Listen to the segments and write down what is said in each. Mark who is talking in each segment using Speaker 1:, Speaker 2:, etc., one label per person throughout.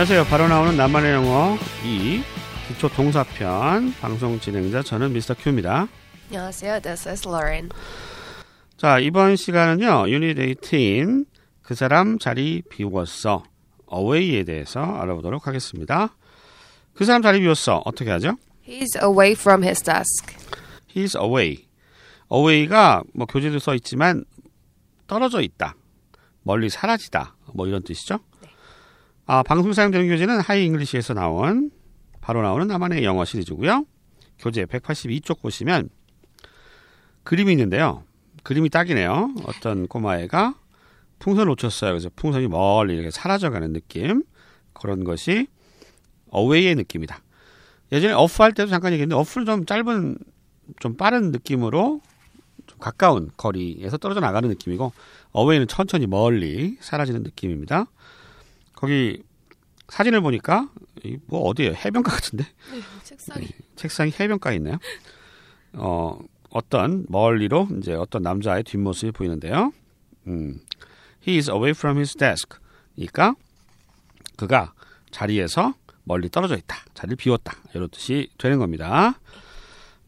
Speaker 1: 안녕하세요. 바로 나오는 나만의 영어 2 기초 동사편 방송 진행자 저는 미스터 큐입니다.
Speaker 2: 안녕하세요. This is Lauren.
Speaker 1: 자, 이번 시간은요. 유닛 18 그 사람 자리 비웠어. away에 대해서 알아보도록 하겠습니다. 그 사람 자리 비웠어. 어떻게 하죠?
Speaker 2: He's away from his desk.
Speaker 1: He's away. away가 뭐 교재도 써 있지만 떨어져 있다. 멀리 사라지다. 뭐 이런 뜻이죠. 아, 방송 사용되는 교재는 하이 잉글리시에서 나온 바로 나오는 나만의 영어 시리즈고요. 교재 182쪽 보시면 그림이 있는데요. 그림이 딱이네요. 어떤 꼬마애가 풍선을 놓쳤어요. 그래서 풍선이 멀리 이렇게 사라져가는 느낌. 그런 것이 away의 느낌이다. 예전에 off 할 때도 잠깐 얘기했는데 off는 좀 짧은 좀 빠른 느낌으로 좀 가까운 거리에서 떨어져 나가는 느낌이고 away는 천천히 멀리 사라지는 느낌입니다. 거기 사진을 보니까 이뭐 어디예요? 해변가 같은데
Speaker 2: 책상이
Speaker 1: 책상이 해변가에 있네요. 어 어떤 멀리로 이제 어떤 남자의 뒷모습이 보이는데요. 음, he is away from his desk. 그러니까 그가 자리에서 멀리 떨어져 있다. 자리를 비웠다. 이런 뜻이 되는 겁니다.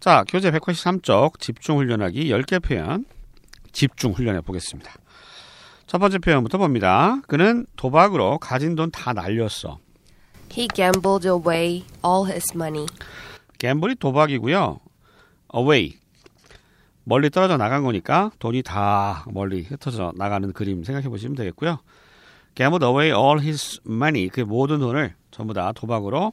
Speaker 1: 자, 교재 183쪽 집중 훈련하기 10개 표현 집중 훈련해 보겠습니다. 첫 번째 표현부터 봅니다. 그는 도박으로 가진 돈 다 날렸어.
Speaker 2: He gambled away all his money.
Speaker 1: 갬블이 도박이고요. away 멀리 떨어져 나간 거니까 돈이 다 멀리 흩어져 나가는 그림 생각해 보시면 되겠고요. gambled away all his money 그 모든 돈을 전부 다 도박으로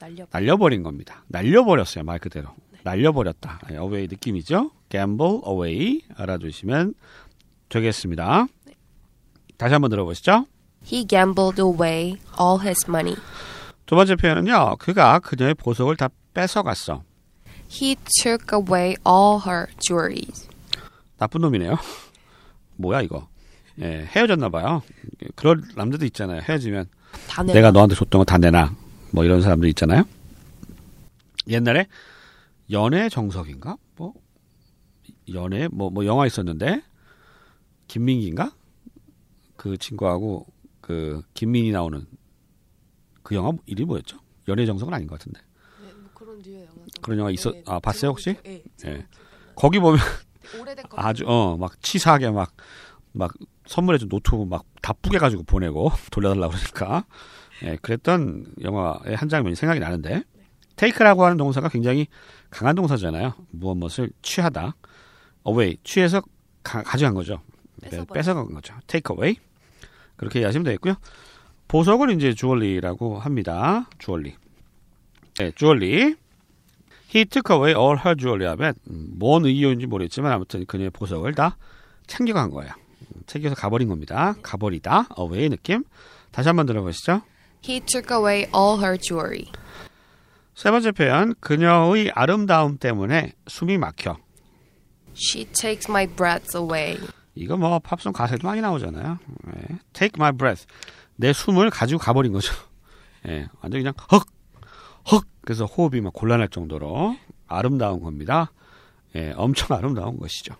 Speaker 2: 날려.
Speaker 1: 날려버린 겁니다. 날려 버렸어요 말 그대로 날려 버렸다. 네, away 느낌이죠. gamble away 알아두시면 되겠습니다. 다시 한번 들어보시죠.
Speaker 2: He gambled away all his money.
Speaker 1: 두 번째 표현은요. 그가 그녀의 보석을 다 뺏어갔어.
Speaker 2: He took away all her jewelry.
Speaker 1: 나쁜 놈이네요. 뭐야 이거? 예, 헤어졌나 봐요. 그런 남자도 있잖아요. 헤어지면
Speaker 2: 내.
Speaker 1: 내가 너한테 줬던 거 다 내놔. 뭐 이런 사람들 있잖아요. 옛날에 연애 정석인가? 뭐 연애 뭐뭐 영화 있었는데 김민기인가? 그 친구하고 그 김민희 나오는 그 영화 이름이 뭐였죠? 연애 정석은 아닌 것 같은데.
Speaker 2: 그런 뒤에 영화.
Speaker 1: 그런 영화 있어 아 봤어요 혹시?
Speaker 2: 예.
Speaker 1: 예. 거기 보면. 아주 어 막 치사하게 막 막 선물해준 노트북 막다 뿌개 가지고 보내고 돌려달라고 그러니까 예 그랬던 영화의 한 장면이 생각이 나는데 테이크라고 하는 동사가 굉장히 강한 동사잖아요 무엇 무엇을 취하다 away 취해서 가, 져간 거죠 네, 뺏어간 거죠 take away 그렇게 이해하시면 되겠고요 보석을 이제 주얼리라고 합니다 주얼리 네 주얼리 He took away all her jewelry 하면 음, 뭔 의도인지 모르겠지만 아무튼 그녀의 보석을 다 챙겨간 거예요. 음, 챙겨서 가버린 겁니다. 가버리다, away 느낌. 다시 한번 들어보시죠.
Speaker 2: He took away all her jewelry.
Speaker 1: 세 번째 표현, 그녀의 아름다움 때문에 숨이 막혀.
Speaker 2: She takes my breath away.
Speaker 1: 이거 뭐 팝송 가사에도 많이 나오잖아요. 예, Take my breath. 내 숨을 가지고 가버린 거죠. 예, 완전 그냥 헉, 헉. 그래서 호흡이 막 곤란할 정도로 아름다운 겁니다. 예, 엄청 아름다운 것이죠.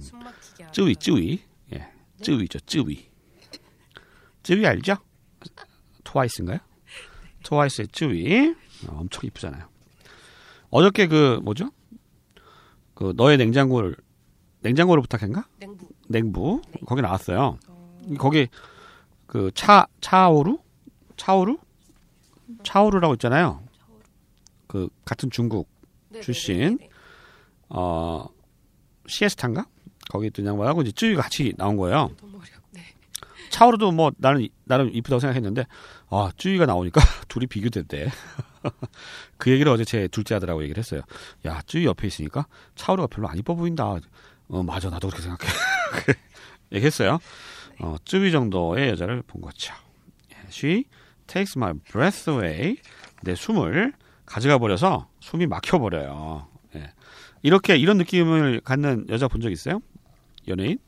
Speaker 2: 숨 막히게. 하는
Speaker 1: 쯔위. 쯔위 예 쯔위죠 쯔위 쯔위 알죠? 트와이스인가요? 트와이스의 쯔위 어, 엄청 이쁘잖아요. 어저께 그 뭐죠? 그 너의 냉장고를 냉장고를 부탁한가?
Speaker 2: 냉부.
Speaker 1: 냉부 거기 나왔어요. 거기 그 차 차오루 차오루 차오루라고 있잖아요. 그 같은 중국
Speaker 2: 네,
Speaker 1: 출신.
Speaker 2: 네, 네, 네.
Speaker 1: 어 시에스타인가 거기 있던 양반하고 이제 쯔위가 같이 나온 거예요.
Speaker 2: 네.
Speaker 1: 차오르도 뭐 나는 나름 이쁘다고 생각했는데 아 쯔위가 나오니까 둘이 비교됐대. 그 얘기를 어제 제 둘째 아들하고 얘기를 했어요. 야 쯔위 옆에 있으니까 차오르가 별로 안 이뻐 보인다. 어 맞아 나도 그렇게 생각해. 얘기했어요. 어 쯔위 정도의 여자를 본 거죠. She takes my breath away. 내 숨을 가져가 버려서 숨이 막혀 버려요. 예. 이렇게 이런 느낌을 갖는 여자 본 적 있어요? 연예인?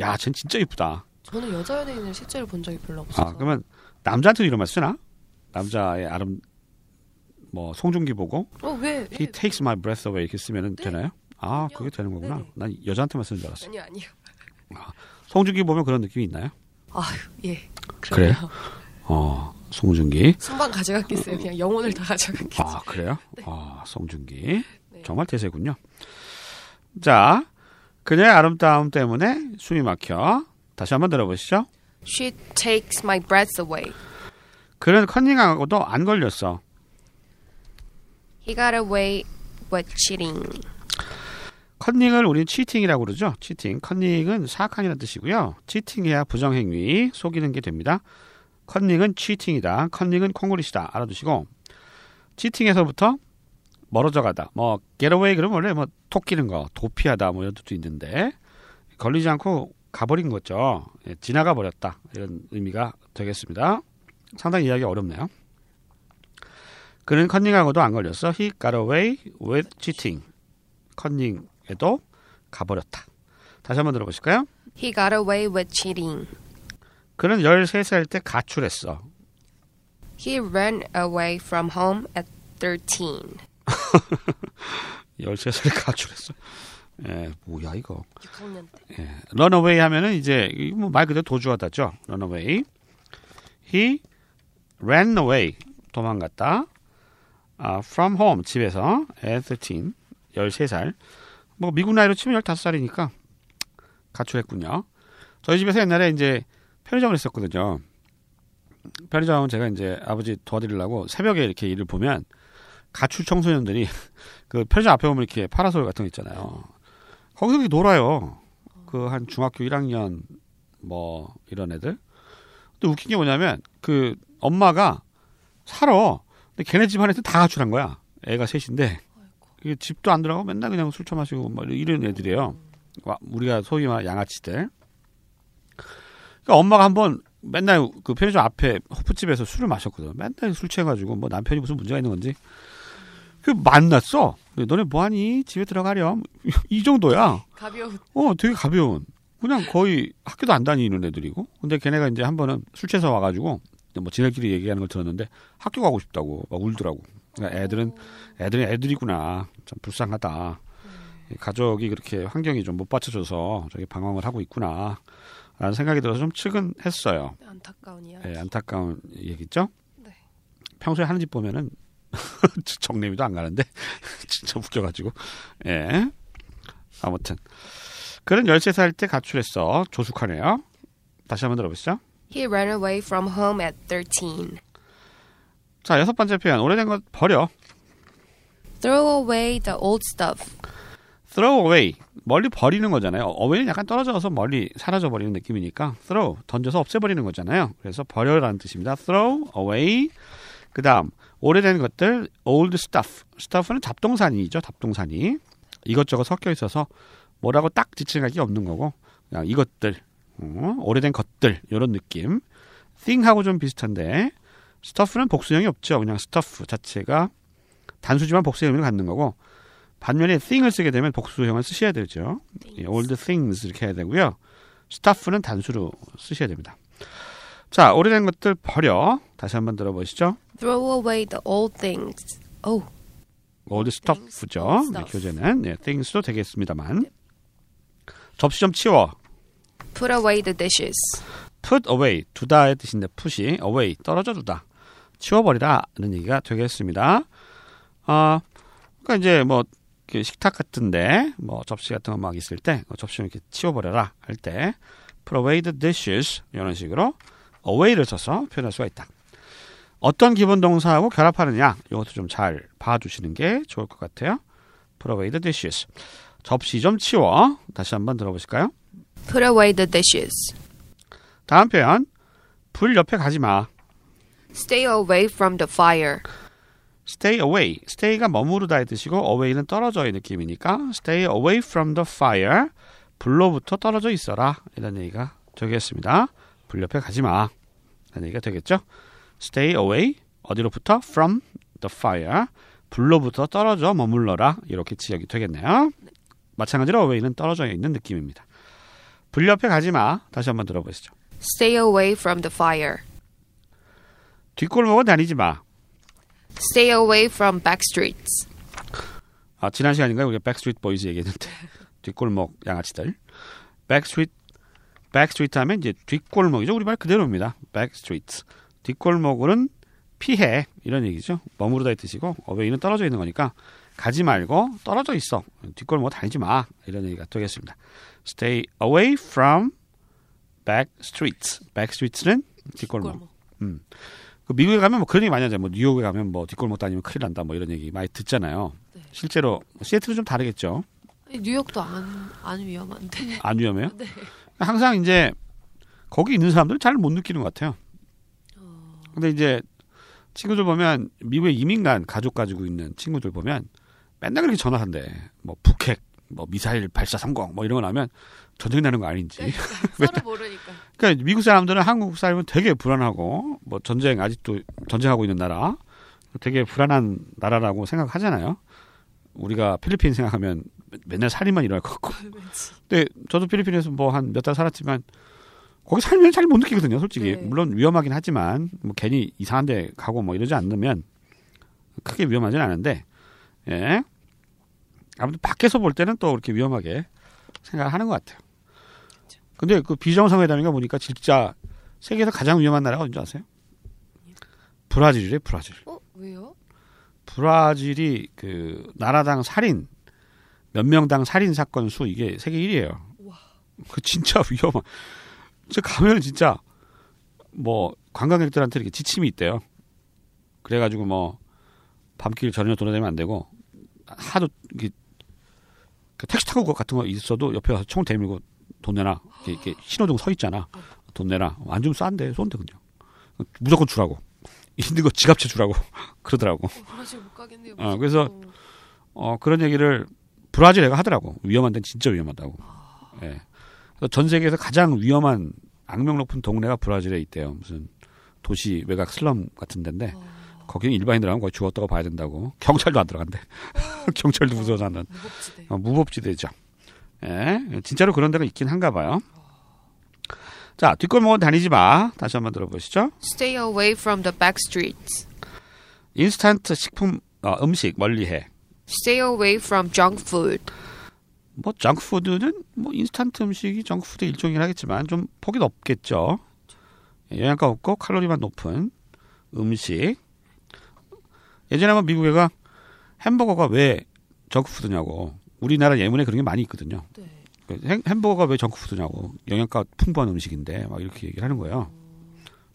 Speaker 1: 야, 쟨 진짜 이쁘다.
Speaker 2: 저는 여자 연예인을 실제로 본 적이 별로 없어서.
Speaker 1: 아, 그러면 남자한테도 이런 말 쓰나? 남자의 아름 뭐 송중기 보고
Speaker 2: 어 왜?
Speaker 1: he
Speaker 2: 왜?
Speaker 1: takes my breath away 이렇게 쓰면은
Speaker 2: 네.
Speaker 1: 되나요? 아. 그게 되는 거구나.
Speaker 2: 네네.
Speaker 1: 난 여자한테만 쓰는 줄 알았어.
Speaker 2: 아니요 아니요.
Speaker 1: 송중기 보면 그런 느낌이 있나요?
Speaker 2: 아유 예.
Speaker 1: 그래요?
Speaker 2: 그러네요.
Speaker 1: 어, 송중기.
Speaker 2: 순방 가져갔겠어요. 그냥 영혼을 다 가져갔겠죠.
Speaker 1: 아, 그래요? 아, 송중기. 정말 대세군요. 자, 그녀의 아름다움 때문에 숨이 막혀. 다시 한번 들어보시죠.
Speaker 2: She takes my breath away.
Speaker 1: 그는 컨닝하고도 안 걸렸어.
Speaker 2: He got away with cheating.
Speaker 1: 컨닝을 우리는 치팅이라고 그러죠. 치팅. 컨닝은 사악한이라는 뜻이고요. 치팅해야 부정행위, 속이는 게 됩니다. 컨닝은 치팅이다. 컨닝은 콩고리시다. 알아두시고 치팅에서부터 멀어져 가다. 뭐 getaway 그러면 원래 뭐 토끼는 거, 도피하다 뭐 이런 뜻도 있는데 걸리지 않고 가버린 거죠. 예, 지나가 버렸다. 이런 의미가 되겠습니다. 상당히 이야기 어렵네요. 그는 컨닝하고도 안 걸렸어. He got away with cheating. 컨닝 에도 가버렸다. 다시 한번 들어보실까요?
Speaker 2: He got away with cheating.
Speaker 1: 그는 13살 때 가출했어.
Speaker 2: He ran away from home at 13.
Speaker 1: 13살에 가출했어. 예, 뭐야 이거.
Speaker 2: 6학년 때.
Speaker 1: 예, runaway 하면은 이제 뭐말 그대로 도주하다죠. runaway. He ran away. 도망갔다. 아, from home 집에서 at 13. 13살. 뭐 미국 나이로 치면 15살이니까 가출했군요. 저희 집에서 옛날에 이제 편의점을 했었거든요. 편의점은 제가 이제 아버지 도와드리려고 새벽에 이렇게 일을 보면 가출 청소년들이 그 편의점 앞에 보면 이렇게 파라솔 같은 거 있잖아요. 거기서 이렇게 놀아요. 그 한 중학교 1학년 뭐 이런 애들. 근데 웃긴 게 뭐냐면 그 엄마가 살아. 근데 걔네 집 안에 다 가출한 거야. 애가 셋인데 이게 집도 안 들어가고 맨날 그냥 술 처마시고 뭐 이런 애들이에요. 와, 우리가 소위 말 양아치들. 그러니까 엄마가 한번 맨날 그 편의점 앞에 호프집에서 술을 마셨거든. 맨날 술 취해가지고 뭐 남편이 무슨 문제가 있는 건지. 그 만났어. 너네 뭐하니? 집에 들어가렴. 이 정도야.
Speaker 2: 가벼운.
Speaker 1: 어, 되게 가벼운. 그냥 거의 학교도 안 다니는 애들이고. 근데 걔네가 이제 한 번은 술 취해서 와가지고 뭐 지네끼리 얘기하는 걸 들었는데 학교 가고 싶다고 막 울더라고. 그러니까 애들은 애들은 애들이구나. 참 불쌍하다. 가족이 그렇게 환경이 좀 못 받쳐줘서 저기 방황을 하고 있구나. 라는 생각이 들어서 좀 측은했어요.
Speaker 2: 안타까운 이야기.
Speaker 1: 예, 안타까운 얘기죠.
Speaker 2: 네.
Speaker 1: 평소에 하는 집 보면은 정내미도 안 가는데 진짜 웃겨가지고 예 아무튼 그는 13살 때 가출했어 조숙하네요 다시 한번 들어보시죠
Speaker 2: He ran away from home at 13.
Speaker 1: 자 여섯 번째 표현. 오래된 것 버려.
Speaker 2: Throw away the old stuff.
Speaker 1: throw away. 멀리 버리는 거잖아요. Away는 약간 떨어져서 멀리 사라져 버리는 느낌이니까 throw 던져서 없애버리는 거잖아요. 그래서 버려라는 뜻입니다. Throw away. 그 다음 오래된 것들 old stuff. Stuff는 잡동사니죠 잡동사니. 이것저것 섞여 있어서 뭐라고 딱 지칭할 게 없는 거고 그냥 이것들 어, 오래된 것들 이런 느낌. Thing하고 좀 비슷한데 stuff는 복수형이 없죠 그냥 stuff 자체가 단수지만 의미를 갖는 거고 반면에 thing을 쓰게 되면 복수형을 쓰셔야 되죠 예, old things 이렇게 해야 되고요 stuff는 단수로 쓰셔야 됩니다 자 오래된 것들 버려 다시 한번 들어보시죠
Speaker 2: Throw away the old things. Oh,
Speaker 1: old stuff죠. 네. 교재는 네, things도 되겠습니다만. 접시 좀 치워.
Speaker 2: put away the dishes.
Speaker 1: put away 두다의 뜻인데 put이 away 떨어져 두다. 치워버리다는 얘기가 되겠습니다. 아, 그러니까 이제 뭐그 식탁 같은데 뭐 접시 같은 거 막 있을 때 어, 접시 좀 이렇게 치워버려라 할때 the dishes 이런 식으로 away를 써서 표현할 수가 있다. 어떤 기본 동사하고 결합하느냐 이것도 좀 잘 봐주시는 게 좋을 것 같아요. the dishes 접시 좀 치워 다시 한번 들어보실까요?
Speaker 2: Put away the dishes.
Speaker 1: 다음 표현 불 옆에 가지 마.
Speaker 2: Stay away from the fire.
Speaker 1: stay away. stay가 머무르다의 뜻이고 away는 떨어져의 느낌이니까 stay away from the fire. 불로부터 떨어져 있어라. 이런 얘기가 되겠습니다. 불 옆에 가지 마. 이런 얘기가 되겠죠? stay away 어디로부터 from the fire. 불로부터 떨어져 머물러라. 이렇게 지역이 되겠네요. 마찬가지로 away는 떨어져 있는 느낌입니다. 불 옆에 가지 마. 다시 한번 들어보시죠.
Speaker 2: Stay away from the fire.
Speaker 1: 뒷골목은 다니지 마.
Speaker 2: Stay away from back streets.
Speaker 1: 아, 지난 시간인가요? 우리가 백스트리트 보이즈 얘기했는데 뒷골목 양아치들. backstreet backstreet 하면 이제 뒷골목이죠. 우리 말 그대로입니다. backstreet 뒷골목으로는 피해 이런 얘기죠. 머무르다의 뜻이고 away는 떨어져 있는 거니까 가지 말고 떨어져 있어. 뒷골목 다니지 마. 이런 얘기가 되겠습니다. Stay away from back streets. back streets는 뒷골목. 그 미국에 가면 뭐 그런 얘기 많이 하잖아요. 뭐 뉴욕에 가면 뭐 뒷골목 다니면 큰일 난다. 뭐 이런 얘기 많이 듣잖아요.
Speaker 3: 네.
Speaker 1: 실제로 시애틀은 좀 다르겠죠.
Speaker 3: 아니, 뉴욕도 안, 안 위험한데.
Speaker 1: 안 위험해요?
Speaker 3: 네.
Speaker 1: 항상 이제 거기 있는 사람들은 잘 못 느끼는 것 같아요.
Speaker 3: 어,
Speaker 1: 근데 이제 친구들 보면 미국에 이민 간 가족 가지고 있는 친구들 보면 맨날 그렇게 전화한대. 뭐 북핵, 뭐 미사일 발사 성공, 뭐 이런 거 나면 전쟁 나는 거 아닌지.
Speaker 3: 서로 모르니까.
Speaker 1: 그러니까 미국 사람들은 한국 살면 되게 불안하고 뭐 전쟁 아직도 전쟁하고 있는 나라 되게 불안한 나라라고 생각하잖아요. 우리가 필리핀 생각하면 맨날 살인만 일어날 것 같고. 근데 저도 필리핀에서 뭐 한 몇 달 살았지만 거기 살면 잘 못 느끼거든요, 솔직히.
Speaker 3: 네.
Speaker 1: 물론 위험하긴 하지만 뭐 괜히 이상한 데 가고 뭐 이러지 않으면 크게 위험하진 않은데 예. 아무튼 밖에서 볼 때는 또 그렇게 위험하게 생각하는 것 같아요. 근데 그 비정상회담인가 보니까 진짜 세계에서 가장 위험한 나라가 어딘지 아세요? 브라질이래, 브라질.
Speaker 3: 어, 왜요?
Speaker 1: 브라질이 그 나라당 살인 몇 명당 살인 사건 수 이게 세계 1위예요.
Speaker 3: 와.
Speaker 1: 그 진짜 위험한. 진짜 가면 진짜 뭐 관광객들한테 이렇게 지침이 있대요. 그래가지고 뭐 밤길 전혀 돌아다니면 안 되고 하도 이게 그 택시 타고 거 같은 거 있어도 옆에 가서 총 대밀고 돈 내라. 이렇게, 이렇게 신호등 서 있잖아. 돈 내라. 안 주면 싼데 쏜대 그냥. 무조건 주라고. 있는 거 지갑채 주라고 그러더라고.
Speaker 3: 어, 가겠네요.
Speaker 1: 어, 그래서 어, 그런 얘기를 브라질 애가 하더라고. 위험한 데는 진짜 위험하다고. 예. 그래서 전 세계에서 가장 위험한 악명 높은 동네가 브라질에 있대요. 무슨 도시 외곽 슬럼 같은 데인데
Speaker 3: 어,
Speaker 1: 거기는 일반인들하고 거의 죽었다고 봐야 된다고. 경찰도 안 들어간대. 경찰도 무서워서 하는
Speaker 3: 무법지대.
Speaker 1: 어, 무법지대죠. 예. 진짜로 그런 데가 있긴 한가 봐요. 자, 뒷골목은 다니지 마. 다시 한번 들어보시죠.
Speaker 2: Stay away from the back streets.
Speaker 1: 인스턴트 식품 어, 음식 멀리해.
Speaker 2: Stay away from junk food.
Speaker 1: 뭐 정크푸드는 뭐 인스턴트 음식이 정크푸드 일종이긴 하겠지만 좀 폭이 높겠죠. 예, 영양가 없고 칼로리만 높은 음식. 예전에 한번 미국에 가 햄버거가 왜 정크푸드냐고. 우리나라 예문에 그런 게 많이 있거든요.
Speaker 3: 네.
Speaker 1: 그 햄- 햄버거가 왜 정크푸드냐고. 영양가 풍부한 음식인데 막 이렇게 얘기를 하는 거예요.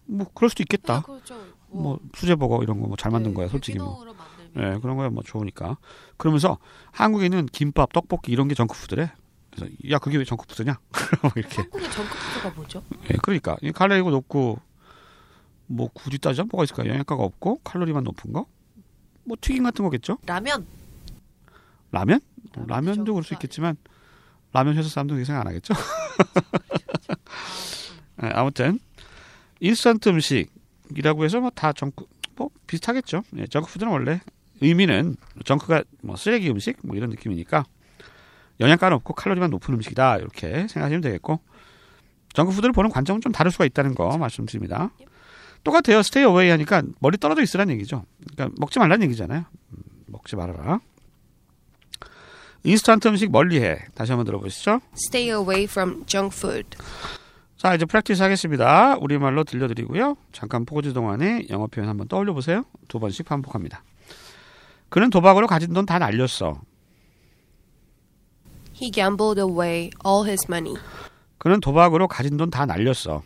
Speaker 1: 뭐 그럴 수도 있겠다.
Speaker 3: 네, 그렇죠.
Speaker 1: 뭐 수제버거 이런 거 뭐 잘 만든
Speaker 3: 네,
Speaker 1: 거야 솔직히 뭐. 예, 그런 거야 뭐 좋으니까. 그러면서 한국에는 김밥, 떡볶이 이런 게 정크푸드래. 그래서 야 그게 왜 정크푸드냐? 막 이렇게.
Speaker 3: 한국의 정크푸드가 뭐죠?
Speaker 1: 예, 그러니까 이 칼로리가 높고 뭐 굳이 따지면 뭐가 있을까? 영양가가 없고 칼로리만 높은 거? 뭐 튀김 같은 거겠죠?
Speaker 3: 라면.
Speaker 1: 라면? 라면도 그럴 수 있겠지만 라면 회사 그렇게 생각 안 하겠죠? 예, 아무튼 인스턴트 음식이라고 해서 뭐 다 정크 뭐 비슷하겠죠. 예, 정크푸드는 원래 의미는 정크가 뭐 쓰레기 음식 뭐 이런 느낌이니까 영양가는 없고 칼로리만 높은 음식이다 이렇게 생각하시면 되겠고 정크푸드를 보는 관점은 좀 다를 수가 있다는 거 말씀드립니다. 똑같아요. stay away 하니까 멀리 떨어져 있으란 얘기죠. 그러니까 먹지 말란 얘기잖아요. 음, 먹지 말아라. 인스턴트 음식 멀리해. 다시 한번 들어보시죠.
Speaker 2: Stay away from junk food.
Speaker 1: 자, 이제 practice 하겠습니다. 우리말로 들려드리고요. 잠깐 pause 동안에 영어 표현 한번 떠올려 보세요. 두 번씩 반복합니다. 그는 도박으로 가진 돈 다 날렸어.
Speaker 2: He gambled away all his money.
Speaker 1: 그는 도박으로 가진 돈 다 날렸어.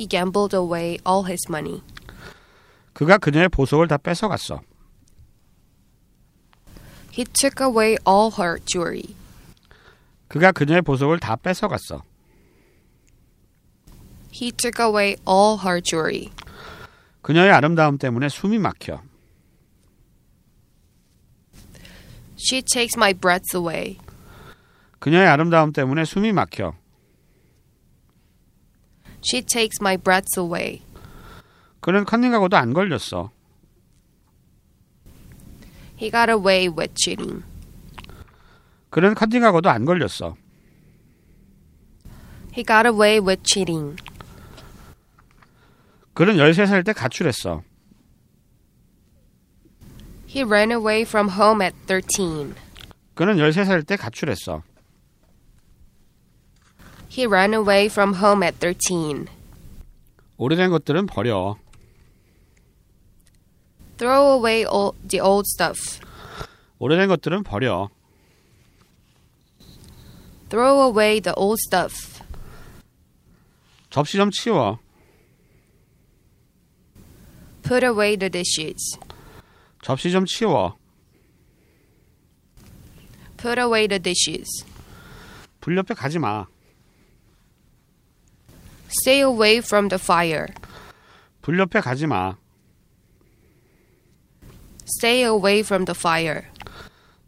Speaker 2: He gambled away all his money.
Speaker 1: 그가 그녀의 보석을 다 뺏어갔어.
Speaker 2: He took away all her jewelry.
Speaker 1: 그가 그녀의 보석을 다 뺏어갔어.
Speaker 2: He took away all her jewelry.
Speaker 1: 그녀의 아름다움 때문에 숨이 막혀.
Speaker 2: She takes my breath away.
Speaker 1: 그녀의 아름다움 때문에 숨이 막혀.
Speaker 2: She takes my breath away.
Speaker 1: 그는 컨닝하고도 안 걸렸어.
Speaker 2: He got away with cheating.
Speaker 1: 그는 컨닝하고도 안 걸렸어.
Speaker 2: He got away with cheating.
Speaker 1: 그는 13살 때 가출했어.
Speaker 2: He ran away from home at 13.
Speaker 1: 그는 13살 때 가출했어.
Speaker 2: He ran away from home at 13.
Speaker 1: 오래된 것들은 버려.
Speaker 2: Throw away all the old stuff.
Speaker 1: 오래된 것들은 버려.
Speaker 2: Throw away the old stuff.
Speaker 1: 접시 좀 치워.
Speaker 2: Put away the dishes.
Speaker 1: 접시 좀 치워.
Speaker 2: Put away the dishes.
Speaker 1: 불 옆에 가지 마.
Speaker 2: Stay away from the fire.
Speaker 1: 불 옆에 가지 마.
Speaker 2: Stay away from the fire.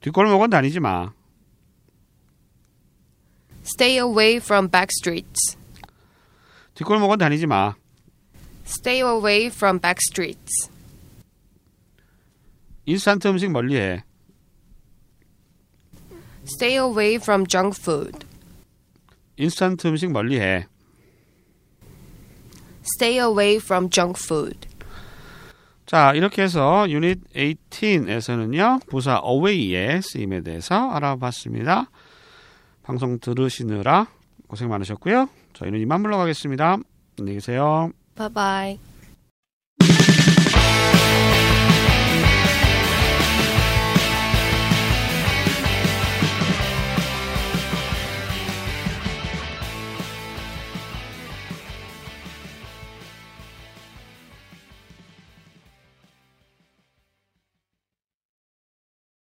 Speaker 1: 뒷골목은 다니지 마.
Speaker 2: Stay away from back streets.
Speaker 1: 뒷골목은 다니지 마.
Speaker 2: Stay away from back streets.
Speaker 1: 인스턴트 음식 멀리해.
Speaker 2: Stay away from junk food.
Speaker 1: 인스턴트 음식 멀리해.
Speaker 2: Stay away from junk food.
Speaker 1: 자, 이렇게 해서 유닛 18에서는요. 부사 away의 쓰임에 대해서 알아봤습니다. 방송 들으시느라 고생 많으셨고요. 저희는 이만 물러가겠습니다. 안녕히 계세요.
Speaker 2: Bye bye.